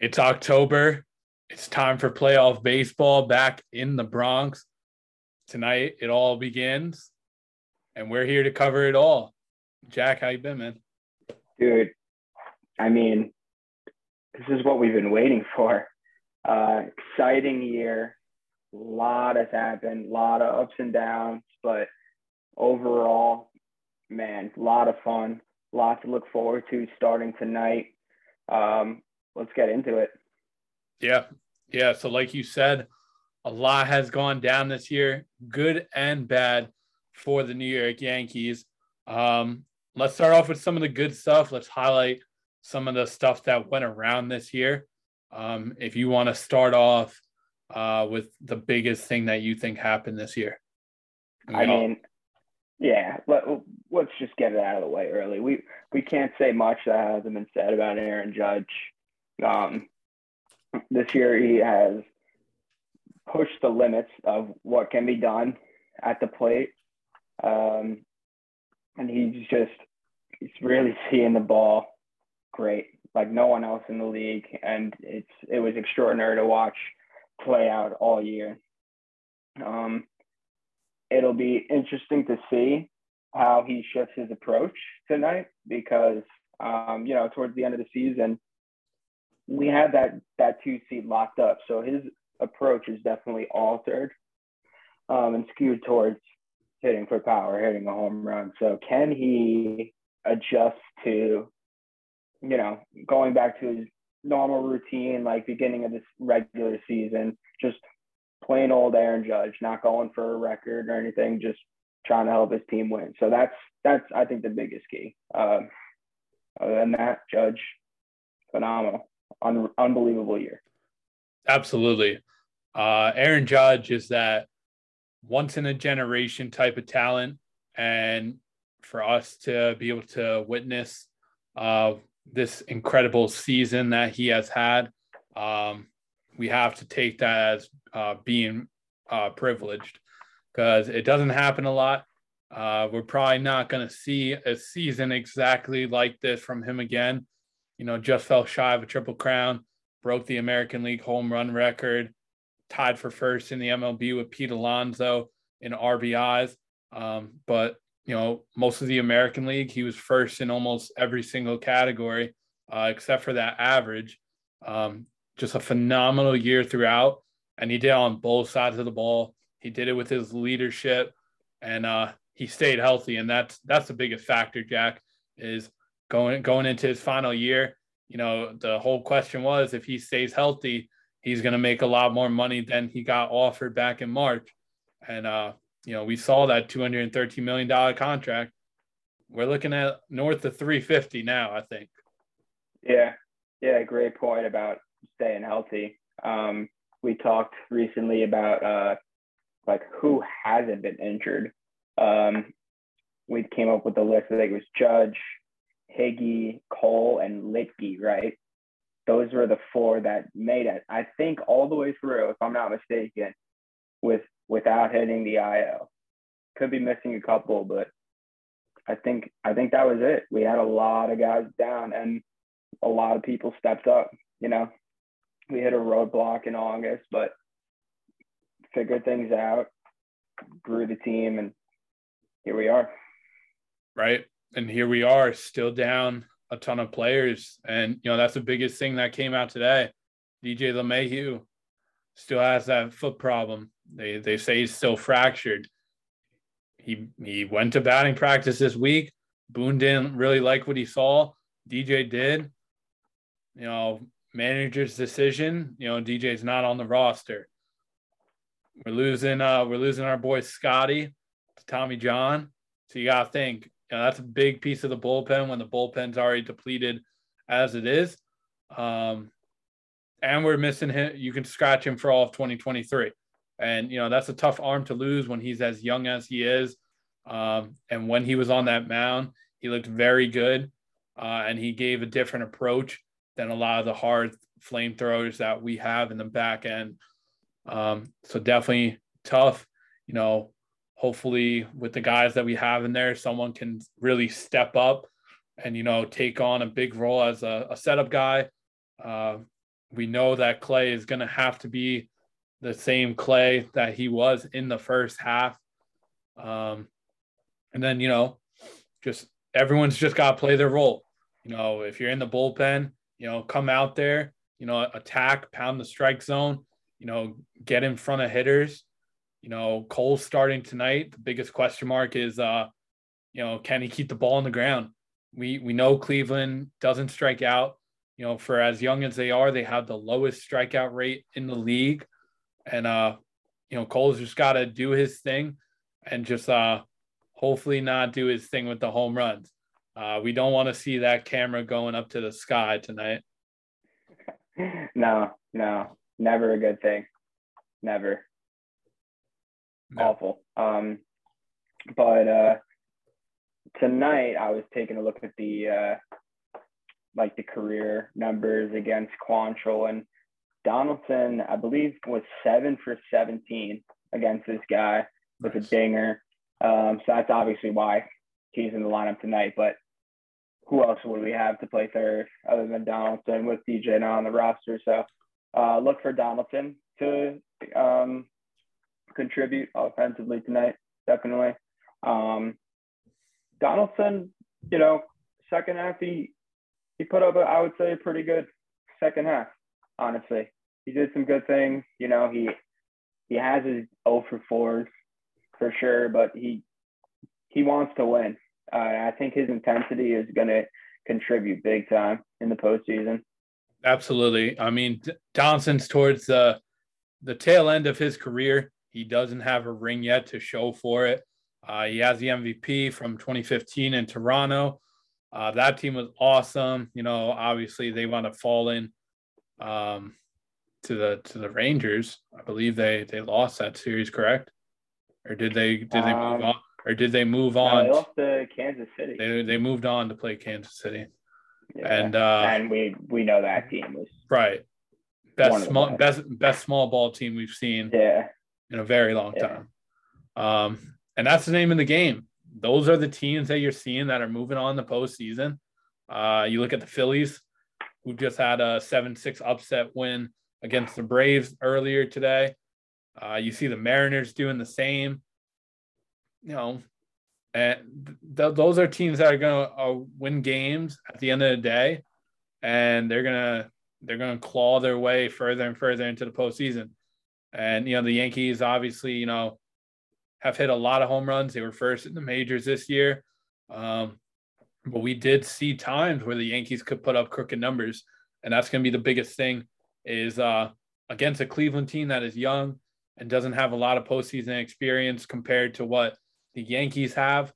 It's October. It's time for playoff baseball back in the Bronx. Tonight it all begins, and we're here to cover it all. Jack, how you been, man? Dude, I mean, this is what we've been waiting for. Uh, exciting year. A lot has happened, a lot of ups and downs, but overall, man, a lot of fun, lot to look forward to starting tonight. Um, let's get into it. Yeah. Yeah. So, like you said, a lot has gone down this year, good and bad for the New York Yankees. Um, let's start off with some of the good stuff. Let's highlight some of the stuff that went around this year. Um, if you want to start off uh, with the biggest thing that you think happened this year. I mean, yeah, let, us just get it out of the way early. We we can't say much that hasn't been said about Aaron Judge. Um, this year he has pushed the limits of what can be done at the plate, um, and he's just he's really seeing the ball great, like no one else in the league, and it's it was extraordinary to watch play out all year. Um, it'll be interesting to see how he shifts his approach tonight because um, you know towards the end of the season we had that that two seed locked up, so his approach is definitely altered um, and skewed towards hitting for power, hitting a home run. So can he adjust to you know going back to his normal routine like beginning of this regular season, just plain old Aaron Judge, not going for a record or anything, just trying to help his team win. So that's that's I think the biggest key. Uh, other than that, Judge, phenomenal, Un- unbelievable year. Absolutely, uh, Aaron Judge is that once in a generation type of talent, and for us to be able to witness uh, this incredible season that he has had. Um, we have to take that as uh, being uh, privileged because it doesn't happen a lot. Uh, we're probably not going to see a season exactly like this from him again. You know, just fell shy of a triple crown, broke the American League home run record, tied for first in the MLB with Pete Alonso in RBIs. Um, but you know, most of the American League, he was first in almost every single category, uh, except for that average. Um, just a phenomenal year throughout, and he did on both sides of the ball. He did it with his leadership, and uh, he stayed healthy, and that's that's the biggest factor. Jack is going going into his final year. You know, the whole question was if he stays healthy, he's going to make a lot more money than he got offered back in March, and uh, you know we saw that 213 million dollar contract. We're looking at north of 350 now, I think. Yeah, yeah, great point about staying healthy. Um, we talked recently about uh, like who hasn't been injured. Um, we came up with a list. I think it was Judge, Higgy, Cole, and Luetge, right? Those were the four that made it. I think all the way through, if I'm not mistaken, with without hitting the IL. Could be missing a couple, but I think I think that was it. We had a lot of guys down, and a lot of people stepped up. You know, we hit a roadblock in August, but figured things out, grew the team, and here we are. Right. And here we are, still down a ton of players. And, you know, that's the biggest thing that came out today. DJ LeMahieu still has that foot problem. They, they say he's still fractured. He, he went to batting practice this week. Boone didn't really like what he saw. DJ did. You know, manager's decision. You know, DJ's not on the roster. We're losing uh we're losing our boy Scotty to Tommy John. So you gotta think, you know, that's a big piece of the bullpen when the bullpen's already depleted as it is. Um and we're missing him. You can scratch him for all of 2023. And you know, that's a tough arm to lose when he's as young as he is. Um, and when he was on that mound, he looked very good. Uh, and he gave a different approach than a lot of the hard flamethrowers that we have in the back end. Um, so definitely tough. You know, hopefully with the guys that we have in there, someone can really step up and you know take on a big role as a, a setup guy. Uh, we know that Clay is going to have to be the same Clay that he was in the first half. Um, and then, you know, just everyone's just got to play their role. You know, if you're in the bullpen, you know, come out there, you know, attack, pound the strike zone, you know, get in front of hitters. You know, Cole's starting tonight. The biggest question mark is, uh, you know, can he keep the ball on the ground? We we know Cleveland doesn't strike out. You know, for as young as they are, they have the lowest strikeout rate in the league. And uh, you know, Cole's just got to do his thing and just uh, hopefully not do his thing with the home runs. Uh, we don't want to see that camera going up to the sky tonight. No, no, never a good thing. Never. No. Awful. Um, but uh, tonight I was taking a look at the uh, like the career numbers against Quantrill and Donaldson, I believe, was seven for 17 against this guy with nice. a dinger. Um, so that's obviously why he's in the lineup tonight. But who else would we have to play third other than Donaldson with DJ now on the roster? So uh, look for Donaldson to um, contribute offensively tonight, definitely. Um, Donaldson, you know, second half he he put up a, I would say a pretty good second half honestly. He did some good things. You know, he he has his 0 for 4s for sure, but he he wants to win. Uh, I think his intensity is going to contribute big time in the postseason. Absolutely. I mean, Donaldson's towards the the tail end of his career. He doesn't have a ring yet to show for it. Uh, he has the MVP from 2015 in Toronto. Uh, that team was awesome. You know, obviously they want to fall in um, to the to the Rangers. I believe they they lost that series, correct? Or did they did they um, move on? Or did they move on? No, they lost to Kansas City. They they moved on to play Kansas City. Yeah. And uh, and we we know that team was right. Best small best best small ball team we've seen. Yeah. In a very long yeah. time. Um, and that's the name of the game. Those are the teams that you're seeing that are moving on the postseason. Uh, you look at the Phillies who just had a 7 6 upset win against the Braves earlier today. Uh, you see the Mariners doing the same. You know, and th- those are teams that are going to uh, win games at the end of the day, and they're gonna they're gonna claw their way further and further into the postseason. And you know, the Yankees obviously, you know, have hit a lot of home runs. They were first in the majors this year. Um, but we did see times where the Yankees could put up crooked numbers, and that's going to be the biggest thing is uh, against a Cleveland team that is young and doesn't have a lot of postseason experience compared to what the Yankees have.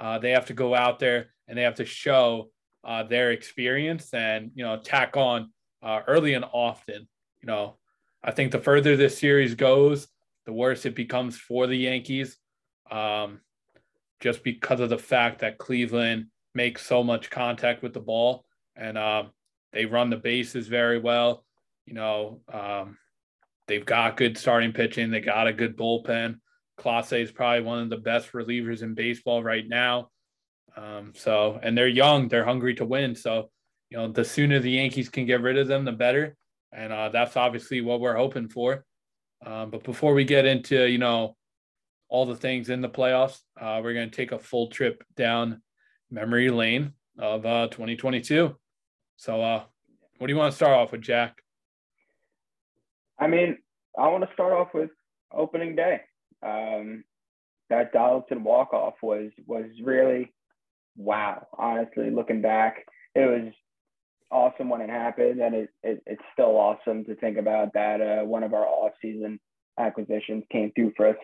Uh, they have to go out there and they have to show uh, their experience and you know tack on uh, early and often. You know, I think the further this series goes, the worse it becomes for the Yankees, um, just because of the fact that Cleveland makes so much contact with the ball, and um, they run the bases very well. You know, um, they've got good starting pitching. They got a good bullpen. Clase is probably one of the best relievers in baseball right now. Um, so, and they're young. They're hungry to win. So, you know, the sooner the Yankees can get rid of them, the better. And uh, that's obviously what we're hoping for. Um, but before we get into, you know, all the things in the playoffs, uh, we're going to take a full trip down memory lane of uh, 2022. So, uh, what do you want to start off with, Jack? I mean, I want to start off with opening day. Um, that Donaldson walk off was was really wow. Honestly, looking back, it was awesome when it happened, and it, it it's still awesome to think about that. Uh, one of our off season acquisitions came through for us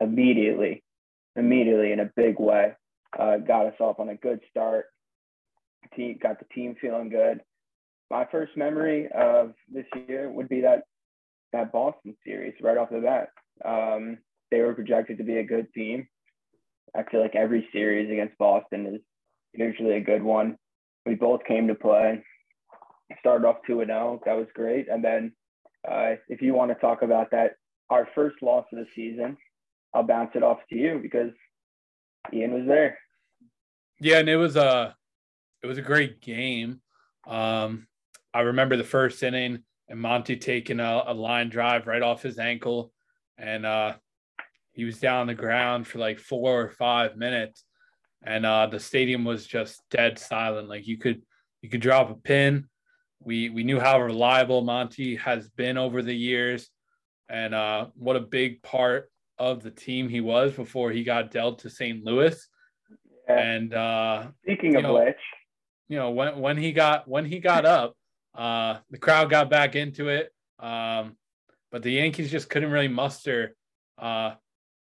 immediately, immediately in a big way uh, got us off on a good start. Team got the team feeling good. My first memory of this year would be that that Boston series right off the bat. Um, they were projected to be a good team. I feel like every series against Boston is usually a good one. We both came to play. Started off 2 0. That was great. And then, uh, if you want to talk about that, our first loss of the season, I'll bounce it off to you because Ian was there. Yeah, and it was a it was a great game. Um, I remember the first inning, and Monty taking a, a line drive right off his ankle, and uh, he was down on the ground for like four or five minutes, and uh, the stadium was just dead silent. Like you could you could drop a pin. We we knew how reliable Monty has been over the years, and uh, what a big part of the team he was before he got dealt to St. Louis. Yeah. And uh, speaking of know, which, you know when when he got when he got up, uh, the crowd got back into it. Um, but the Yankees just couldn't really muster uh,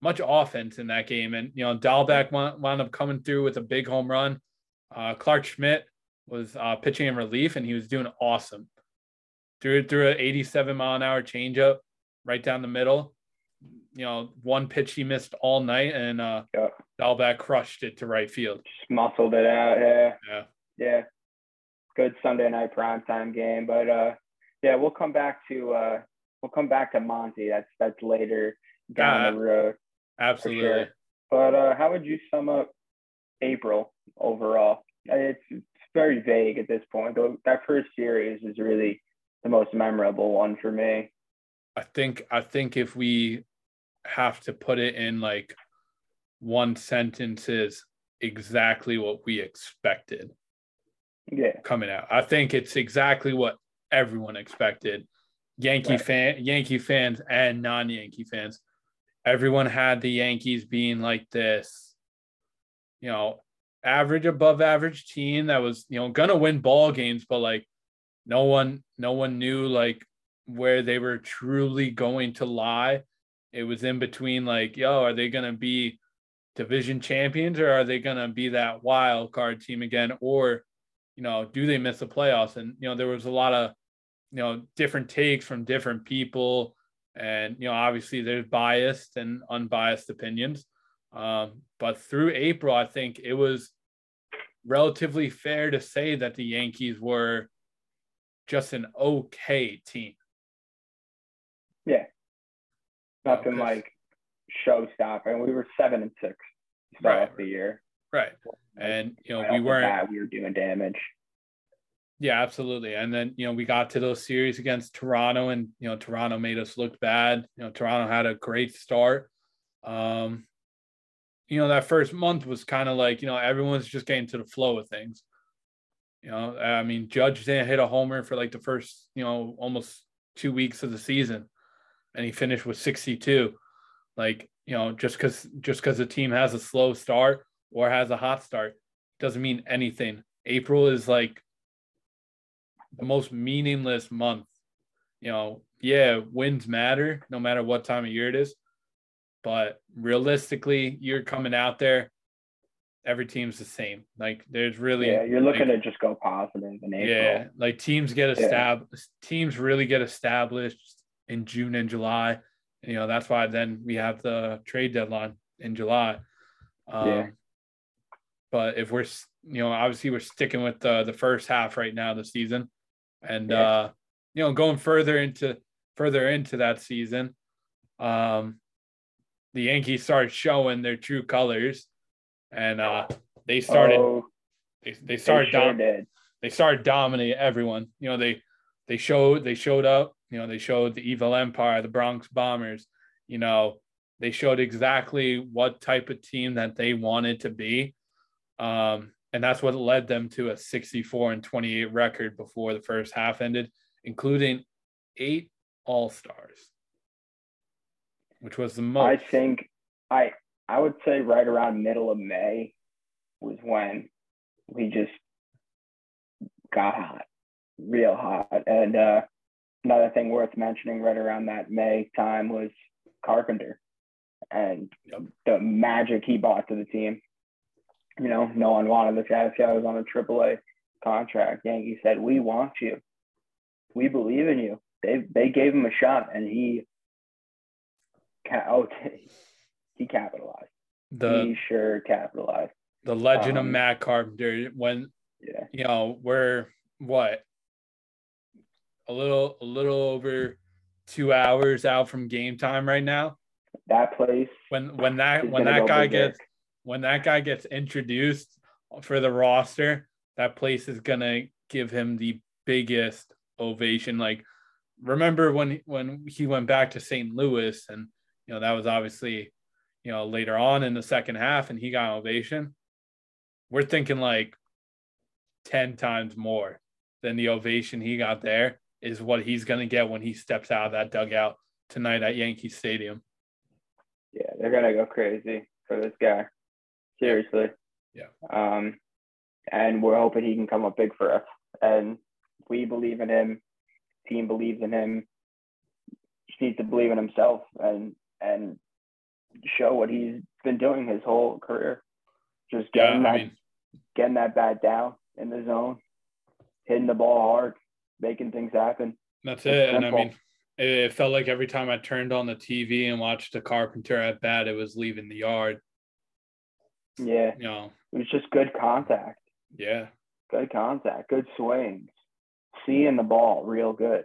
much offense in that game. And, you know, Dalbec wound, wound up coming through with a big home run. Uh, Clarke Schmidt was uh, pitching in relief and he was doing awesome. Threw, threw an 87 mile an hour changeup right down the middle. You know, one pitch he missed all night and uh, yeah. Crushed it to right field. Just muscled it out. Yeah. Yeah. Yeah good Sunday night primetime game. But uh, yeah, we'll come back to uh, we'll come back to Monty. That's that's later down uh, the road. Absolutely. Sure. But uh, how would you sum up April overall? It's very vague at this point. Though that first series is really the most memorable one for me. I think I think if we have to put it in like one sentence is exactly what we expected yeah. coming out. I think it's exactly what everyone expected. Yankee right. fan, Yankee fans, and non-Yankee fans. Everyone had the Yankees being like this, you know, average above average team that was, you know, gonna win ball games, but like no one, no one knew like where they were truly going to lie. It was in between, like, yo, are they gonna be division champions or are they gonna be that wild card team again? Or you know, do they miss the playoffs? And you know, there was a lot of you know different takes from different people, and you know, obviously there's biased and unbiased opinions. Um, but through April, I think it was relatively fair to say that the Yankees were just an okay team. Yeah. Nothing like showstopper. And we were seven and six start right. the year. Right. And you know, we weren't we were doing damage. Yeah, absolutely. And then, you know, we got to those series against Toronto and, you know, Toronto made us look bad. You know, Toronto had a great start. Um, you know, that first month was kind of like, you know, everyone's just getting to the flow of things. You know, I mean, Judge didn't hit a homer for like the first, you know, almost two weeks of the season, and he finished with 62. Like, you know, just because just because the team has a slow start or has a hot start doesn't mean anything. April is like the most meaningless month. You know, yeah, wins matter no matter what time of year it is. But realistically, you're coming out there, every team's the same. Like there's really Yeah, you're looking like, to just go positive in April. Yeah, like teams get established yeah. teams really get established in June and July. You know, that's why then we have the trade deadline in July. Um, yeah. But if we're, you know, obviously we're sticking with the the first half right now the season, and yeah. uh, you know, going further into further into that season, um, the Yankees started showing their true colors, and uh, they started oh, they they started they, sure dom- they started dominating everyone. You know, they they showed they showed up. You know, they showed the Evil Empire, the Bronx Bombers. You know, they showed exactly what type of team that they wanted to be um, and that's what led them to a 64 and 28 record before the first half ended, including eight All Stars, which was the most. I think I I would say right around middle of May was when we just got hot, real hot. And uh, another thing worth mentioning right around that May time was Carpenter and yep. the magic he brought to the team you know, no one wanted this guy. guy was on a AAA contract. Yankee said, "We want you. We believe in you." They they gave him a shot, and he, oh, he capitalized. The, he sure capitalized. The legend um, of Matt Carpenter. When yeah, you know, we're what a little a little over two hours out from game time right now. That place. When when that when that guy gets when that guy gets introduced for the roster, that place is gonna give him the biggest ovation. Like remember when when he went back to St. Louis, and you know that was obviously you know later on in the second half, and he got an ovation. We're thinking like ten times more than the ovation he got there is what he's going to get when he steps out of that dugout tonight at Yankee Stadium. Yeah, they're gonna go crazy for this guy. Seriously. Yeah. Um, and we're hoping he can come up big for us. And we believe in him. Team believes in him. Just needs to believe in himself and and show what he's been doing his whole career. Just getting yeah, that mean, getting that bat down in the zone, hitting the ball hard, making things happen. That's it's it. Simple. And I mean, it felt like every time I turned on the TV and watched a Carpenter at bat, it was leaving the yard. Yeah. You know, it was just good contact. Yeah. Good contact, good swings, seeing the ball real good.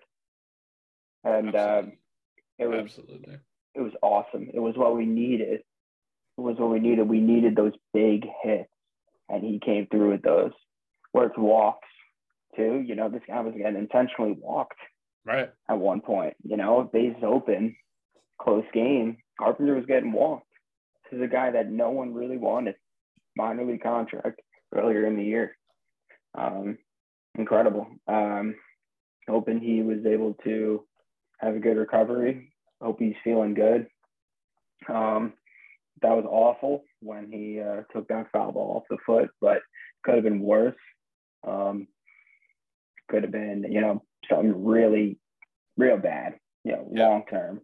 And um, it was absolutely it was awesome. It was what we needed. It was what we needed. We needed those big hits, and he came through with those. Where it's walks too. You know, this guy was getting intentionally walked Right. At one point, you know, base open, close game. Carpenter was getting walked. This is a guy that no one really wanted. Minor league contract earlier in the year. Um, incredible. Um, hoping he was able to have a good recovery. Hope he's feeling good. Um, that was awful when he uh, took that foul ball off the foot, but could have been worse. Um, could have been, you know, something really, real bad, you know, yeah. long term.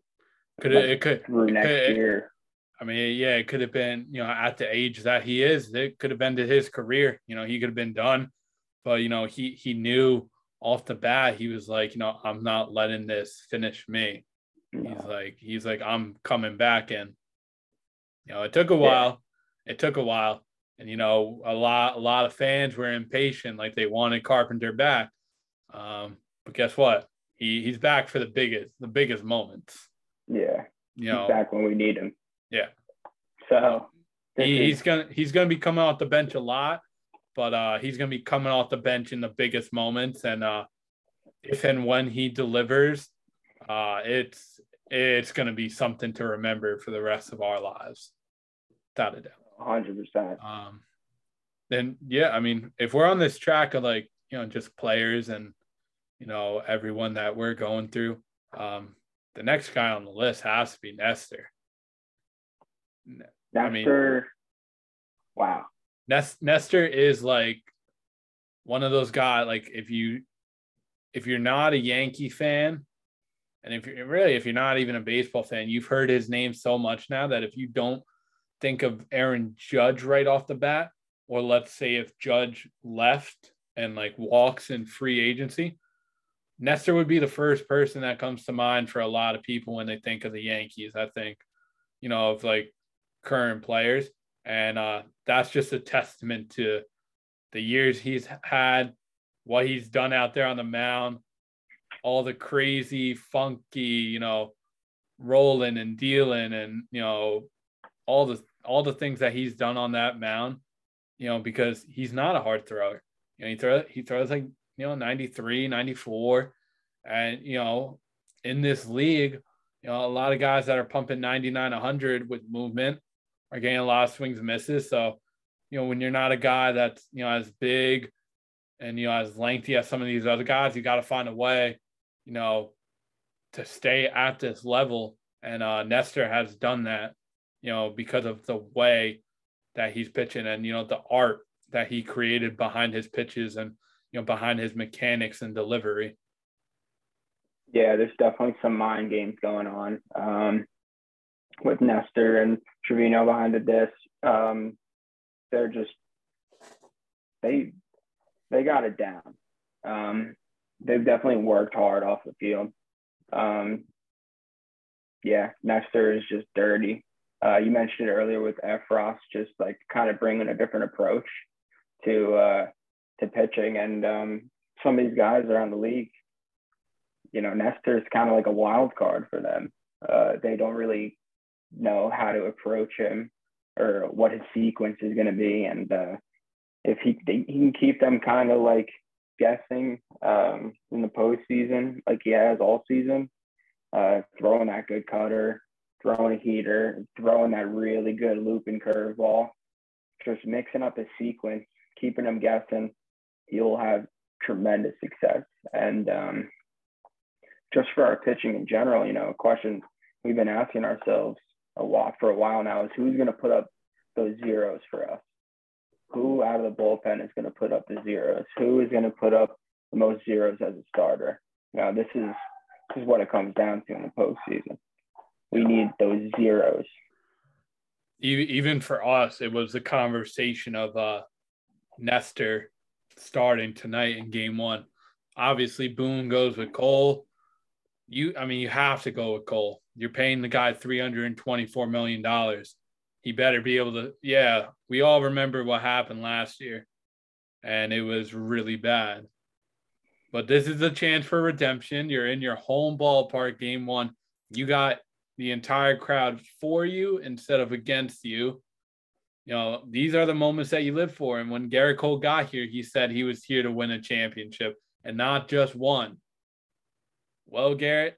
Could it, it could through it next could, year. I mean, yeah, it could have been, you know, at the age that he is, it could have been to his career. You know, he could have been done, but you know, he he knew off the bat, he was like, you know, I'm not letting this finish me. No. He's like, he's like, I'm coming back, and you know, it took a while. Yeah. It took a while, and you know, a lot a lot of fans were impatient, like they wanted Carpenter back. Um, but guess what? He he's back for the biggest the biggest moments. Yeah. You know, he's back when we need him. Yeah. So he, he's gonna he's gonna be coming off the bench a lot, but uh he's gonna be coming off the bench in the biggest moments. And uh if and when he delivers, uh it's it's gonna be something to remember for the rest of our lives. Without a doubt. hundred percent. Um then yeah, I mean, if we're on this track of like, you know, just players and you know, everyone that we're going through. Um, the next guy on the list has to be Nestor. Nestor, I mean, wow. Nest, Nestor is like one of those guys. Like if you if you're not a Yankee fan, and if you're really if you're not even a baseball fan, you've heard his name so much now that if you don't think of Aaron Judge right off the bat, or let's say if Judge left and like walks in free agency, Nestor would be the first person that comes to mind for a lot of people when they think of the Yankees. I think, you know, of like current players. And uh, that's just a testament to the years he's had, what he's done out there on the mound, all the crazy, funky, you know, rolling and dealing and, you know, all the all the things that he's done on that mound, you know, because he's not a hard thrower. You know, he throws he throws like you know 93 94 and you know in this league you know a lot of guys that are pumping 99 100 with movement are getting a lot of swings and misses so you know when you're not a guy that's you know as big and you know as lengthy as some of these other guys you got to find a way you know to stay at this level and uh Nestor has done that you know because of the way that he's pitching and you know the art that he created behind his pitches and you know, behind his mechanics and delivery. Yeah, there's definitely some mind games going on um, with Nestor and Trevino behind the disc. Um, they're just they they got it down. Um, they've definitely worked hard off the field. Um, yeah, Nestor is just dirty. Uh, you mentioned it earlier with Effross, just like kind of bringing a different approach to uh, to pitching. And um, some of these guys around the league, you know, Nestor's kind of like a wild card for them. Uh, they don't really know how to approach him or what his sequence is going to be. And uh, if he, he can keep them kind of like guessing um, in the postseason like he has all season, uh, throwing that good cutter, throwing a heater, throwing that really good looping curveball, just mixing up his sequence, keeping him guessing, you'll have tremendous success. And um, just for our pitching in general, you know, a question we've been asking ourselves a lot for a while now is who's going to put up those zeros for us? Who out of the bullpen is going to put up the zeros? Who is going to put up the most zeros as a starter? Now, this is this is what it comes down to in the postseason. We need those zeros. Even for us, it was the conversation of uh, Nestor starting tonight in game one. Obviously, Boone goes with Cole. You, I mean, you have to go with Cole. You're paying the guy $324 million. He better be able to. Yeah, we all remember what happened last year, and it was really bad. But this is a chance for redemption. You're in your home ballpark, game one. You got the entire crowd for you instead of against you you know, these are the moments that you live for. And when Gerrit Cole got here, he said he was here to win a championship and not just one. Well, Gerrit,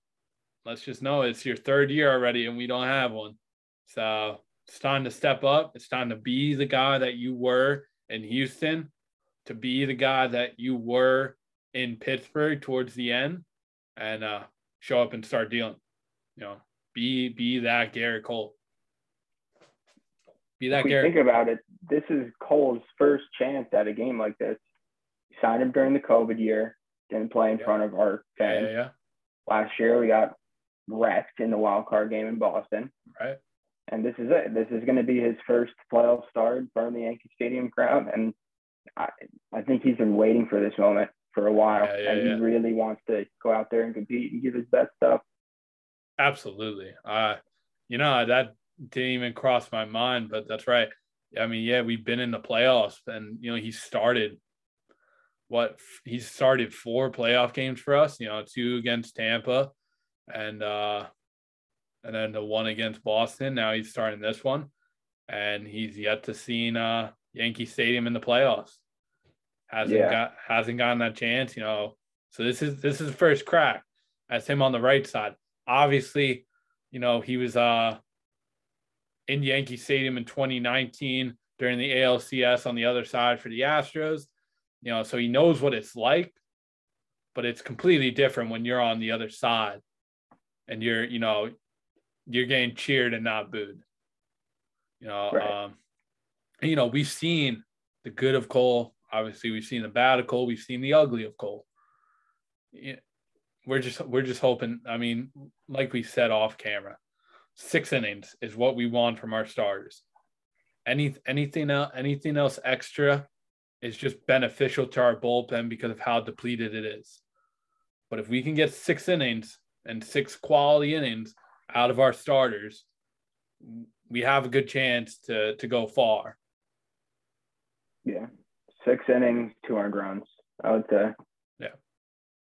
let's just know it's your third year already and we don't have one. So it's time to step up. It's time to be the guy that you were in Houston, to be the guy that you were in Pittsburgh towards the end, and uh, show up and start dealing. You know, be be that Gerrit Cole. Be that if we think about it, this is Cole's first chance at a game like this. He signed him during the COVID year, didn't play in yeah. front of our fans. Yeah, yeah, Last year we got wrecked in the wild card game in Boston. Right. And this is it. This is going to be his first playoff start of the Yankee Stadium crowd. And I, I think he's been waiting for this moment for a while. Yeah, yeah, and he really wants to go out there and compete and give his best stuff. Absolutely. Uh, you know, that didn't even cross my mind, but that's right. I mean, yeah, we've been in the playoffs, and you know, he started what he started four playoff games for us. You know, two against Tampa, and uh, and then the one against Boston. Now he's starting this one, and he's yet to see uh, Yankee Stadium in the playoffs. Hasn't yeah. got hasn't gotten that chance. You know, so this is this is the first crack. That's him on the right side. Obviously, you know he was uh in Yankee Stadium in 2019 during the ALCS on the other side for the Astros. You know, so he knows what it's like, but it's completely different when you're on the other side and you're, you know, you're getting cheered and not booed. You know, right. um, you know, we've seen the good of Cole. Obviously, we've seen the bad of Cole. We've seen the ugly of Cole. We're just we're just hoping. I mean, like we said off camera, six innings is what we want from our starters. Any anything else anything else extra is just beneficial to our bullpen because of how depleted it is. But if we can get six innings and six quality innings out of our starters, we have a good chance to to go far. Yeah, six innings, two earned runs. I would say. Yeah,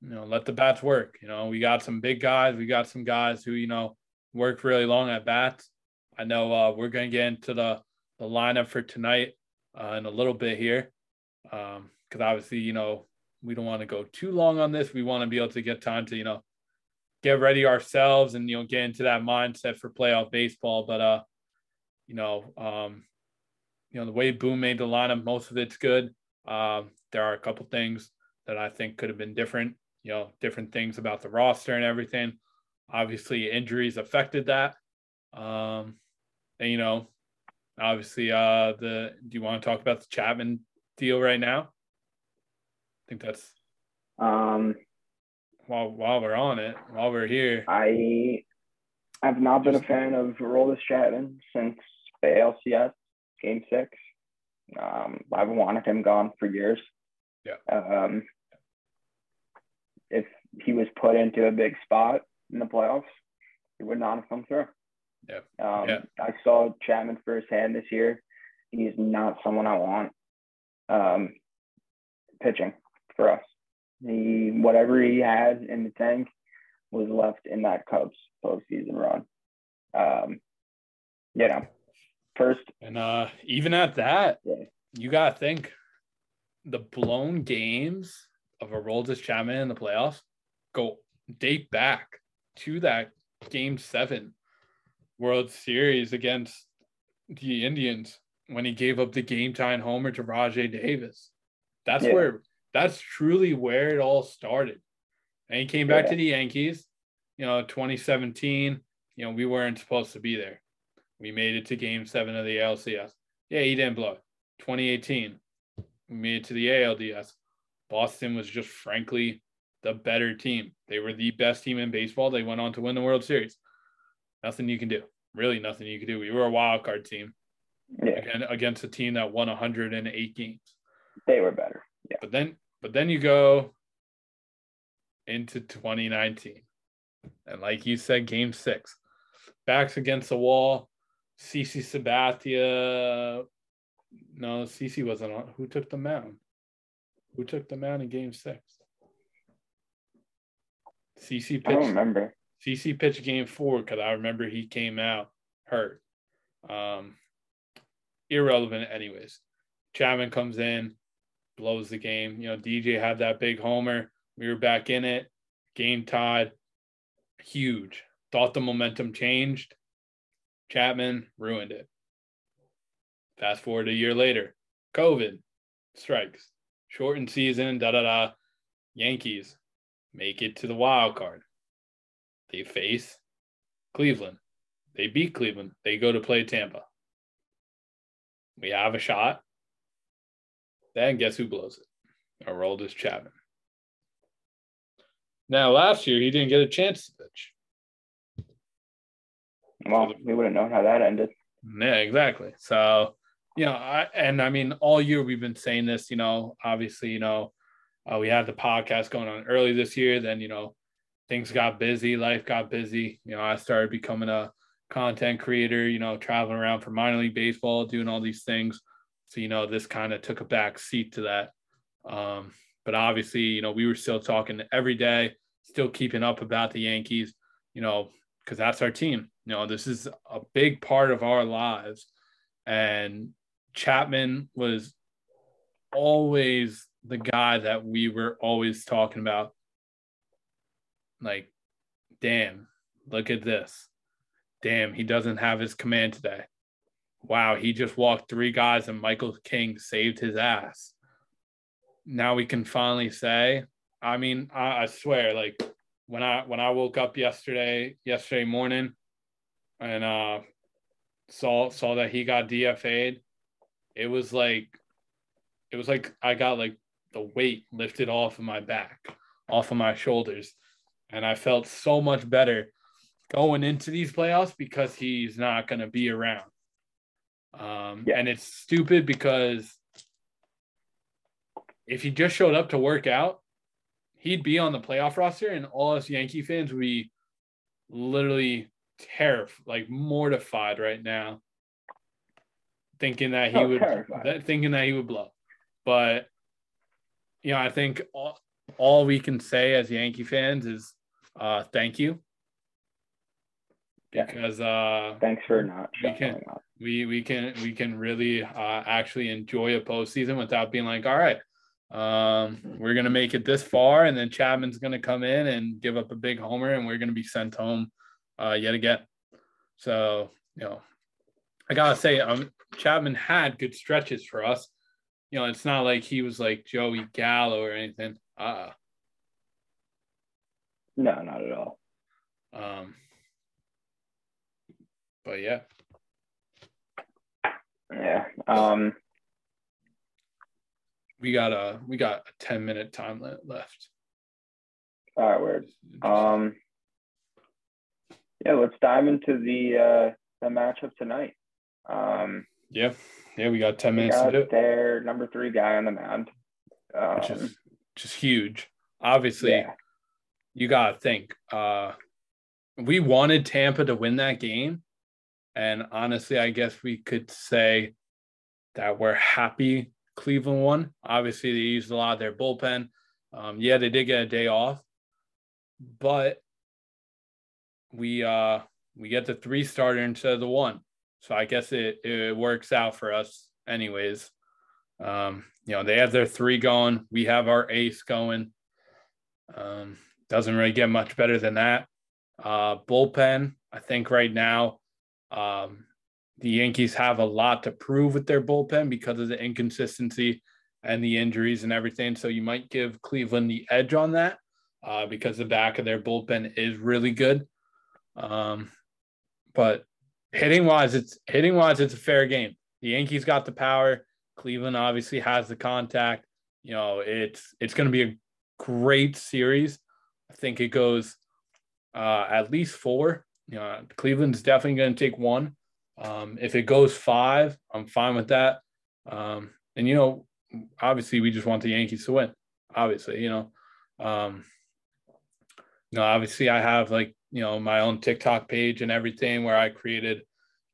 you know, let the bats work. You know, we got some big guys. We got some guys who you know worked really long at bats. I know uh, we're going to get into the, the lineup for tonight uh, in a little bit here. Because um, obviously, you know, we don't want to go too long on this. We want to be able to get time to, you know, get ready ourselves and, you know, get into that mindset for playoff baseball. But, uh, you know, um, you know, the way Boone made the lineup, most of it's good. Um, there are a couple things that I think could have been different, you know, different things about the roster and everything. Obviously, injuries affected that. Um, and you know, obviously, uh, the do you want to talk about the Chapman deal right now? I think that's um while while we're on it, while we're here. I have not been a fan of Aroldis Chapman since the ALCS game six. Um, I've wanted him gone for years. Yeah. Um, if he was put into a big spot, in the playoffs, he would not have come through. Yeah. Um, yeah. I saw Chapman firsthand this year. He's not someone I want um, pitching for us. He whatever he had in the tank was left in that Cubs postseason run. Um, you know, first and uh, even at that, yeah. you gotta think the blown games of a Aroldis Chapman in the playoffs go date back to that game seven World Series against the Indians when he gave up the game time homer to Rajai Davis. That's yeah. where that's truly where it all started. And he came back yeah. to the Yankees, you know, 2017. You know, we weren't supposed to be there. We made it to game seven of the LCS. Yeah, he didn't blow it. 2018, we made it to the ALDS. Boston was just frankly the better team. They were the best team in baseball. They went on to win the World Series. Nothing you can do. Really, nothing you can do. We were a wild card team. Yeah. Again, against a team that won 108 games. They were better. But then, but then you go into 2019, and like you said, Game Six, backs against the wall. CC Sabathia. No, CC wasn't on. Who took the mound? Who took the mound in Game Six? CC pitched. I don't remember. CC pitched Game Four because I remember he came out hurt. Um, irrelevant, anyways. Chapman comes in, blows the game. You know, DJ had that big homer. We were back in it. Game tied. Huge. Thought the momentum changed. Chapman ruined it. Fast forward a year later, COVID strikes, shortened season, da da da. Yankees make it to the wild card. They face Cleveland. They beat Cleveland. They go to play Tampa. We have a shot. Then guess who blows it? Aroldis Chapman. Now, last year, he didn't get a chance to pitch. Well, we would have known how that ended. Yeah, exactly. So, you know, I, and I mean, all year we've been saying this, you know, obviously, you know, uh, we had the podcast going on early this year. Then, you know, things got busy, life got busy. You know, I started becoming a content creator, you know, traveling around for minor league baseball, doing all these things. So, you know, this kind of took a back seat to that. Um, but obviously, you know, we were still talking every day, still keeping up about the Yankees, you know, because that's our team. You know, this is a big part of our lives. And Chapman was always the guy that we were always talking about. Like, damn, look at this. Damn, he doesn't have his command today. Wow, he just walked three guys and Michael King saved his ass. Now we can finally say, I mean, I, I swear, like when I when I woke up yesterday, yesterday morning, and uh saw saw that he got DFA'd, it was like it was like I got like the weight lifted off of my back, off of my shoulders. And I felt so much better going into these playoffs because he's not going to be around. Um, yeah. And it's stupid because if he just showed up to work out, he'd be on the playoff roster, and all us Yankee fans would be literally terrified, like mortified right now, thinking that he oh, would, that, thinking that he would blow. But you know, I think all, all we can say as Yankee fans is uh, thank you. Because uh, thanks for not we can up. we we can we can really uh, actually enjoy a postseason without being like, all right, um, we're gonna make it this far, and then Chapman's gonna come in and give up a big homer, and we're gonna be sent home uh, yet again. So you know, I gotta say, um, Chapman had good stretches for us you know, it's not like he was like Joey Gallo or anything. Uh No, not at all. Um but yeah. Yeah. Um we got a we got a 10 minute time left. All right, word. Um yeah, let's dive into the uh the matchup tonight. Um yeah. Yeah, we got 10 minutes got to do it. Their number three guy on the mound. Um, which is just huge. Obviously, yeah. you got to think. Uh, we wanted Tampa to win that game. And honestly, I guess we could say that we're happy Cleveland won. Obviously, they used a lot of their bullpen. Um, yeah, they did get a day off, but we uh we get the three starter instead of the one. So I guess it, it works out for us anyways. Um, you know, they have their three going. We have our ace going. Um, doesn't really get much better than that. Uh, bullpen, I think right now, um, the Yankees have a lot to prove with their bullpen because of the inconsistency and the injuries and everything. So you might give Cleveland the edge on that uh, because the back of their bullpen is really good. Um, but hitting wise, it's hitting wise, it's a fair game. The Yankees got the power. Cleveland obviously has the contact. You know, it's it's going to be a great series. I think it goes uh, at least four. Know, Cleveland's definitely going to take one. Um, if it goes five, I'm fine with that. Um, and you know, obviously, we just want the Yankees to win. Obviously, you know, um, you know, obviously, I have like you know my own TikTok page and everything where I created,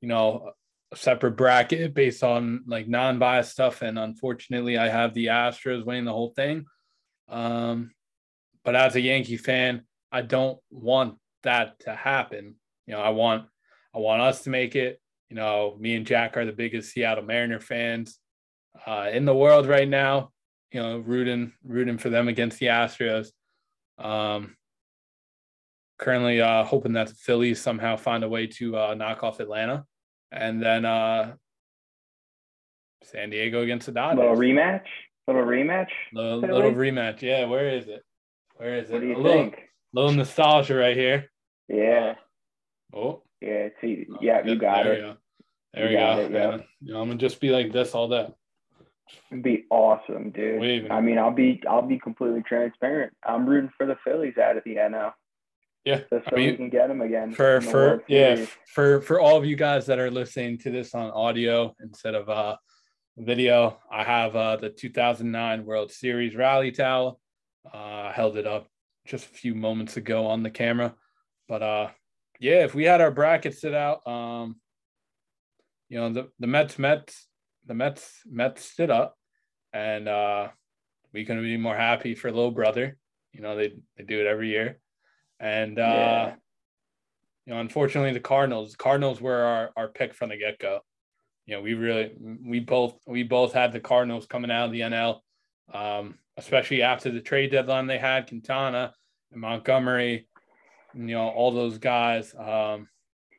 you know, a separate bracket based on like non-biased stuff. And unfortunately, I have the Astros winning the whole thing. Um, but as a Yankee fan, I don't want that to happen. You know, I want I want us to make it. You know, me and Jack are the biggest Seattle Mariner fans uh, in the world right now. You know, rooting rooting for them against the Astros. Um, currently uh, hoping that the Phillies somehow find a way to uh, knock off Atlanta, and then uh, San Diego against the Dodgers. Little rematch. Little rematch. Little, little rematch. Yeah, where is it? Where is it? What do you a think? Little, little nostalgia right here. Yeah. Oh. Yeah. See. Yeah, you got there it. Go. There You go. it, yeah. You know, I'm gonna just be like this all day. It'd be awesome, dude. Waving. I mean, I'll be I'll be completely transparent. I'm rooting for the Phillies out of the NL Yeah. just so I mean, we can get them again for for yeah for for all of you guys that are listening to this on audio instead of uh video i have uh the 2009 world series rally towel uh I held it up just a few moments ago on the camera but uh yeah if we had our brackets sit out um you know the the mets mets the mets mets stood up and uh we couldn't be more happy for little brother you know they they do it every year and uh Yeah. you know, unfortunately, the Cardinals. Cardinals were our, our pick from the get go. You know, we really we both we both had the Cardinals coming out of the NL, um, especially after the trade deadline they had Quintana and Montgomery, you know, all those guys um,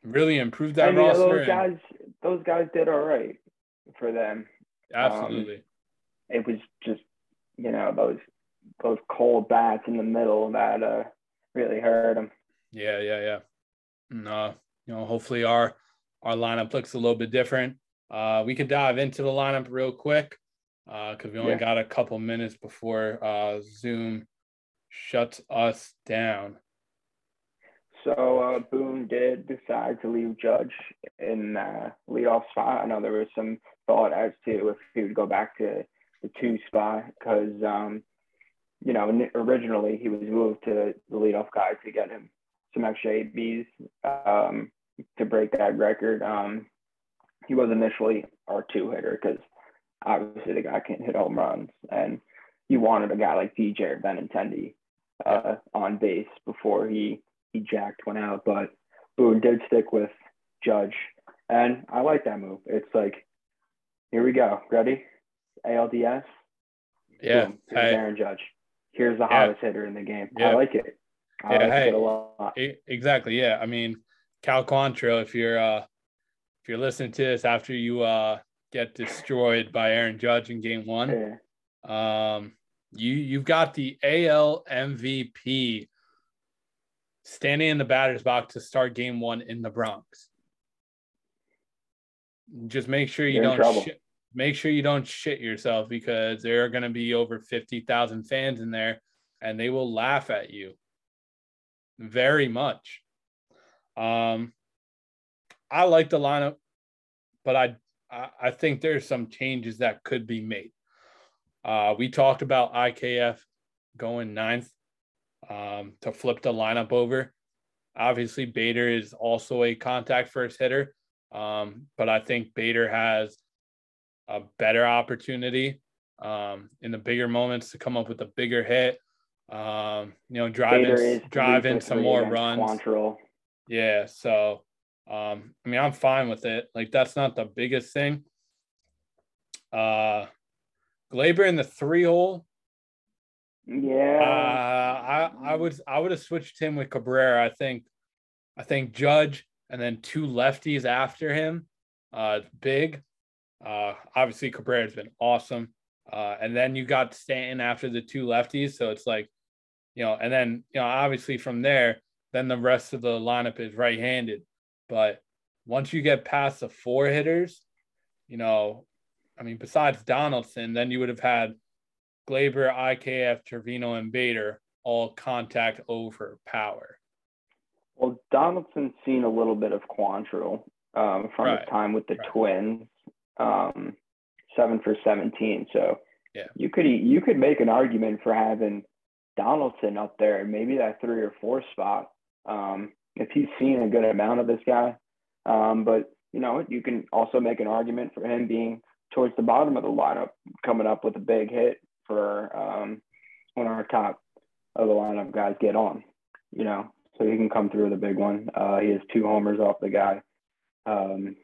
really improved that and, you know, those and- guys, those guys did all right for them. absolutely, It was just, you know, those those cold bats in the middle that uh, really hurt them. yeah, yeah, yeah. And, uh, you know, hopefully our our lineup looks a little bit different. Uh, we could dive into the lineup real quick because we only Yeah. got a couple minutes before uh, Zoom shuts us down. So uh, Boone did decide to leave Judge in uh, leadoff spot. I know there was some thought as to if he would go back to the two spot because, um, you know, originally he was moved to the leadoff guy to get him some extra ABs um, to break that record. Um, he was initially our two hitter because obviously the guy can't hit home runs, and you wanted a guy like DJ or Benintendi uh, on base before he he jacked one out, but Boone did stick with Judge, and I like that move. It's like, here we go, ready? ALDS. Yeah, Boom. Here's hey, Aaron Judge. Here's the Yeah. hottest hitter in the game. Yeah. I like it. I Yeah, like hey. it a lot. exactly. Yeah, I mean, Cal Quantrill, if you're uh, if you're listening to this after you uh, get destroyed by Aaron Judge in Game One, Yeah. Um, you you've got the AL MVP standing in the batter's box to start game one in the Bronx. Just make sure you You're don't shit, make sure you don't shit yourself because there are going to be over fifty thousand fans in there, and they will laugh at you very much. Um, I like the lineup, but I I, I think there's some changes that could be made. Uh, we talked about IKF going ninth um, to flip the lineup over. Obviously, Bader is also a contact first hitter, um, but I think Bader has a better opportunity um, in the bigger moments to come up with a bigger hit. Um, you know, drive Bader in, drive in some more runs. Quantrill. Yeah, so um, I mean, I'm fine with it. Like that's not the biggest thing. Uh, Gleyber in the three hole. Yeah. Uh, I I would I would have switched him with Cabrera. I think I think Judge and then two lefties after him. Uh, big. Uh, obviously Cabrera's been awesome. Uh, and then you got Stanton after the two lefties, so it's like, you know, and then you know obviously from there, then the rest of the lineup is right-handed. But once you get past the four hitters, you know, I mean, besides Donaldson, then you would have had Gleyber, IKF, Trevino, and Bader all contact over power. Well, Donaldson's seen a little bit of Quantrill um, from right. his time with the right. Twins, um, seven for seventeen. So yeah, you could you could make an argument for having Donaldson up there, maybe that three or four spot, um, if he's seen a good amount of this guy. Um, but you know, you can also make an argument for him being towards the bottom of the lineup, coming up with a big hit for um, when our top of the lineup guys get on. You know, so he can come through with a big one. Uh, he has two homers off the guy. Um,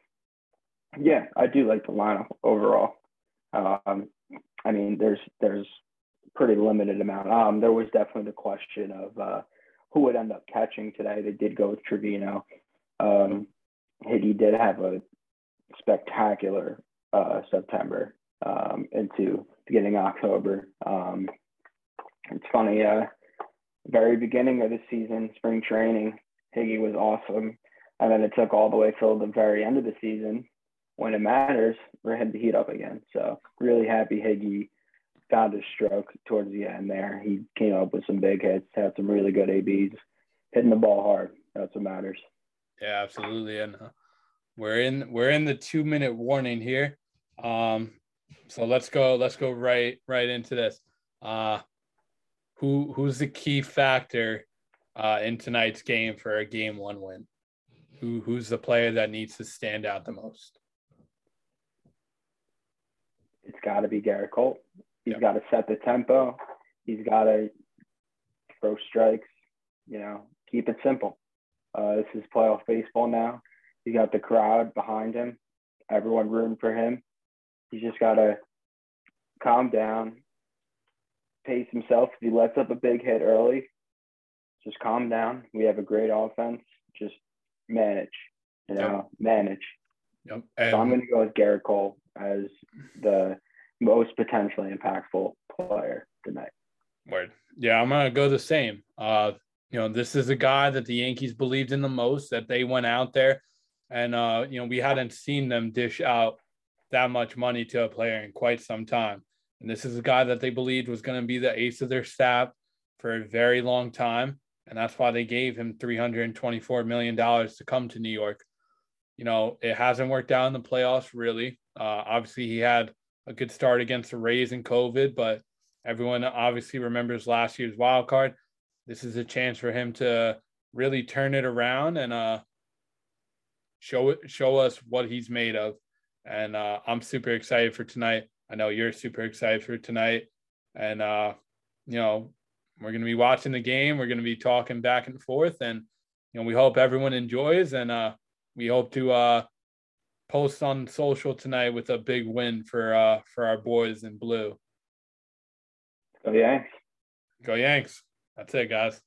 yeah, I do like the lineup overall. Um, I mean, there's there's pretty limited amount. Um, there was definitely the question of uh, who would end up catching today. They did go with Trevino. Um, Higgy did have a spectacular uh, September um, into beginning October. Um, it's funny, uh, very beginning of the season, spring training, Higgy was awesome. And then it took all the way till the very end of the season when it matters for him to heat up again. So really happy Higgy found his stroke towards the end there. He came up with some big hits, had some really good ABs, hitting the ball hard. That's what matters. Yeah, absolutely. And uh, we're in we're in the two minute warning here. Um, so let's go let's go right right into this. Uh, who who's the key factor uh, in tonight's game for a game one win? Who who's the player that needs to stand out the most? It's got to be Gerrit Cole. He's yep. got to set the tempo. He's got to throw strikes. You know, keep it simple. Uh, this is playoff baseball now. He got the crowd behind him, everyone rooting for him. He's just got to calm down, pace himself. If he lets up a big hit early, just calm down. We have a great offense. Just manage, you know, yep. manage. Yep. And so I'm going to go with Gerrit Cole as the most potentially impactful player tonight. Word. Yeah, I'm going to go the same. Uh, you know, this is a guy that the Yankees believed in the most, that they went out there and, uh, you know, we hadn't seen them dish out that much money to a player in quite some time. And this is a guy that they believed was going to be the ace of their staff for a very long time. And that's why they gave him $324 million to come to New York. You know, it hasn't worked out in the playoffs, really. Uh, obviously, he had a good start against the Rays in COVID, but everyone obviously remembers last year's wild card. This is a chance for him to really turn it around and uh, show show us what he's made of. And uh, I'm super excited for tonight. I know you're super excited for tonight. And, uh, you know, we're going to be watching the game. We're going to be talking back and forth. And, you know, we hope everyone enjoys. And uh, we hope to uh, post on social tonight with a big win for uh, for our boys in blue. Go Yanks. Go Yanks. That's it, guys.